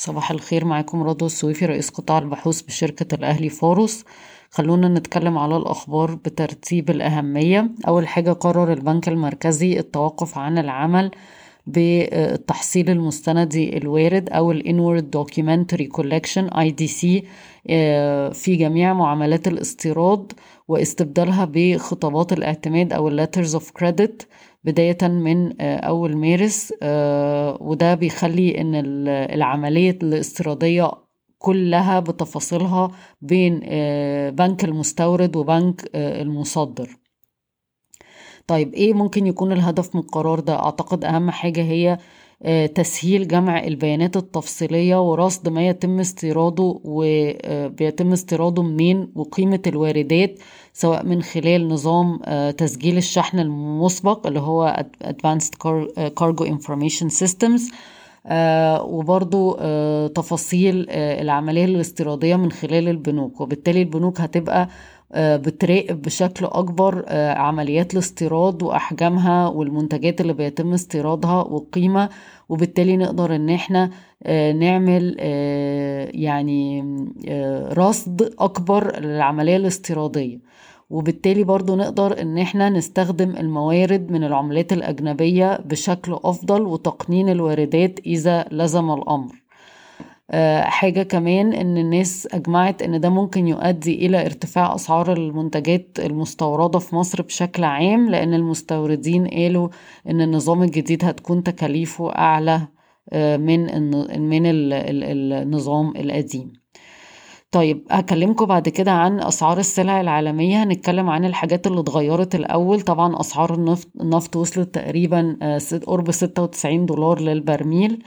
صباح الخير معاكم رضوى السويفي رئيس قطاع البحوث بشركة الأهلي فاروس خلونا نتكلم على الأخبار بترتيب الأهمية. أول حاجة قرر البنك المركزي التوقف عن العمل بالتحصيل المستندي الوارد أو ال Inward Documentary Collection IDC في جميع معاملات الاستيراد واستبدالها بخطابات الاعتماد أو Letters of Credit. بداية من أول مارس وده بيخلي إن العملية الاستيرادية كلها بتفاصيلها بين بنك المستورد وبنك المصدر. طيب إيه ممكن يكون الهدف من القرار ده؟ أعتقد أهم حاجة هي تسهيل جمع البيانات التفصيلية ورصد ما يتم استيراده وبيتم استيراده منين وقيمة الواردات سواء من خلال نظام تسجيل الشحن المسبق اللي هو Advanced Cargo Information Systems وبرضو تفاصيل العملية الاستيرادية من خلال البنوك. وبالتالي البنوك هتبقى بتراقب بشكل أكبر عمليات الاستيراد وأحجامها والمنتجات اللي بيتم استيرادها والقيمة وبالتالي نقدر إن إحنا نعمل يعني رصد أكبر للعملية الاستيرادية. وبالتالي برضو نقدر إن إحنا نستخدم الموارد من العملات الأجنبية بشكل أفضل وتقنين الواردات إذا لزم الأمر. حاجة كمان إن الناس أجمعت إن ده ممكن يؤدي إلى ارتفاع أسعار المنتجات المستوردة في مصر بشكل عام لأن المستوردين قالوا إن النظام الجديد هتكون تكاليفه أعلى من من النظام القديم. طيب هكلمكم بعد كده عن أسعار السلع العالمية. هنتكلم عن الحاجات اللي اتغيرت الأول. طبعا أسعار النفط النفط وصلت تقريبا قرب 96 دولار للبرميل.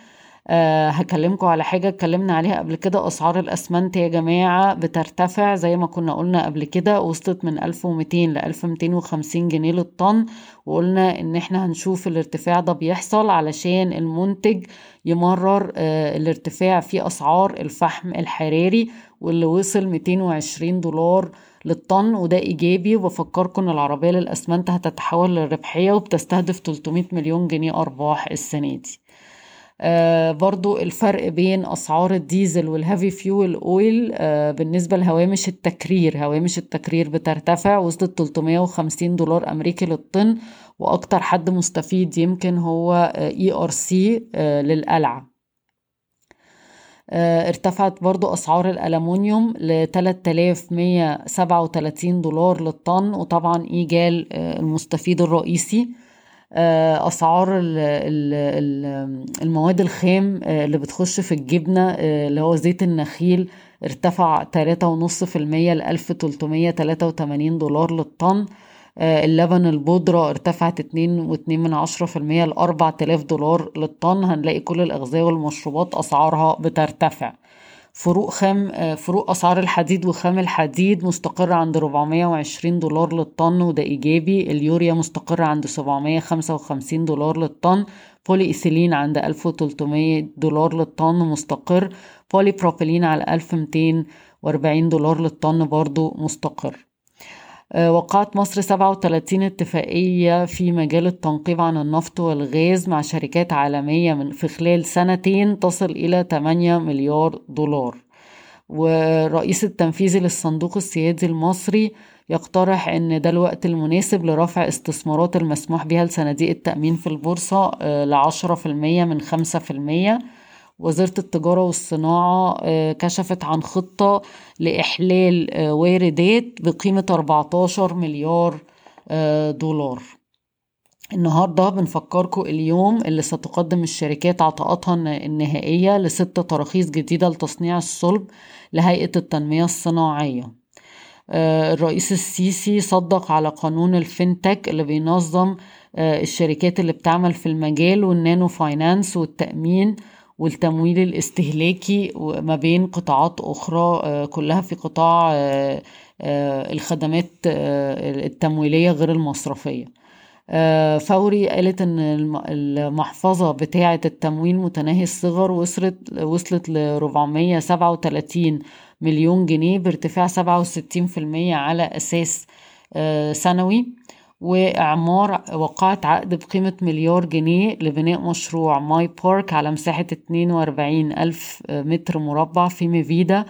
أه هكلمكم على حاجة اتكلمنا عليها قبل كده. أسعار الأسمنت يا جماعة بترتفع زي ما كنا قلنا قبل كده وصلت من 1200 ل 1250 جنيه للطن وقلنا إن إحنا هنشوف الارتفاع ده بيحصل علشان المنتج يمرر أه الارتفاع في أسعار الفحم الحراري واللي وصل 220 دولار للطن وده إيجابي. وبفكركم إن العربية للأسمنت هتتحول للربحية وبتستهدف 300 مليون جنيه أرباح السنة دي. برضو الفرق بين أسعار الديزل وال heavy fuel oil آه بالنسبة لهوامش التكرير هوامش التكرير بترتفع وصلت 350 دولار أمريكي للطن وأكتر حد مستفيد يمكن هو ERC للقلعة. آه ارتفعت برضو أسعار الألمونيوم ل 3137 دولار للطن وطبعا إيجال المستفيد الرئيسي. أسعار المواد الخام اللي بتخش في الجبنة اللي هو زيت النخيل ارتفع 3.5% ل 1383 دولار للطن. اللبن البودرة ارتفعت 2.2% ل 4000 دولار للطن. هنلاقي كل الأغذية والمشروبات أسعارها بترتفع. فروق خام فروق أسعار الحديد وخام الحديد مستقرة عند 420 دولار للطن وده إيجابي. اليوريا مستقرة عند 755 دولار للطن. بولي إيثيلين عند 1300 دولار للطن مستقر. بولي بروبيلين على 1240 دولار للطن برضو مستقر. وقعت مصر 37 اتفاقية في مجال التنقيب عن النفط والغاز مع شركات عالمية من في خلال سنتين تصل إلى 8 مليار دولار. والرئيس التنفيذي للصندوق السيادي المصري يقترح إن ده الوقت المناسب لرفع استثمارات المسموح بها لصناديق التأمين في البورصة لعشرة في المية من خمسة في المية. وزارة التجارة والصناعة كشفت عن خطة لإحلال واردات بقيمة 14 مليار دولار. النهاردة بنفكركم اليوم اللي ستقدم الشركات عطاءاتها النهائية لست تراخيص جديدة لتصنيع الصلب لهيئة التنمية الصناعية. الرئيس السيسي صدق على قانون الفinتك اللي بينظم الشركات اللي بتعمل في المجال وال nano finance والتأمين والتمويل الاستهلاكي ما بين قطاعات أخرى كلها في قطاع الخدمات التمويلية غير المصرفية. فوري قالت إن المحفظة بتاعة التمويل متناهي الصغر وصلت وصلت ل 437 مليون جنيه بارتفاع 67% على أساس سنوي. وإعمار وقعت عقد بقيمة مليار جنيه لبناء مشروع ماي بارك على مساحة 42 ألف متر مربع في ميفيدا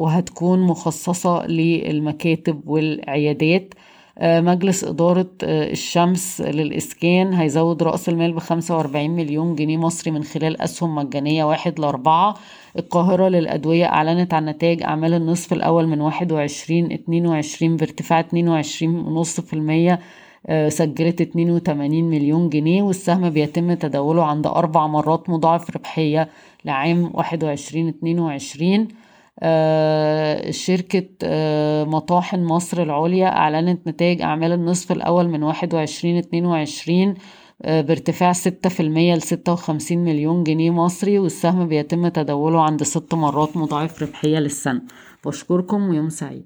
وهتكون مخصصة للمكاتب والعيادات. مجلس إدارة الشمس للإسكان هيزود رأس المال بخمسة وأربعين مليون جنيه مصري من خلال أسهم مجانية واحد لأربعة. القاهرة للأدوية أعلنت عن نتائج أعمال النصف الأول من واحد وعشرين اتنين وعشرين بارتفاع اتنين وعشرين ونص في المية سجلت اتنين وتمانين مليون جنيه والسهم بيتم تداوله عند أربع مرات مضاعف ربحية لعام واحد وعشرين اتنين وعشرين. شركة مطاحن مصر العليا أعلنت نتائج أعمال النصف الأول من واحد وعشرين اتنين وعشرين بارتفاع ستة في المية لستة وخمسين مليون جنيه مصري والسهم بيتم تداوله عند ست مرات مضاعف ربحية للسنة. بشكركم ويوم سعيد.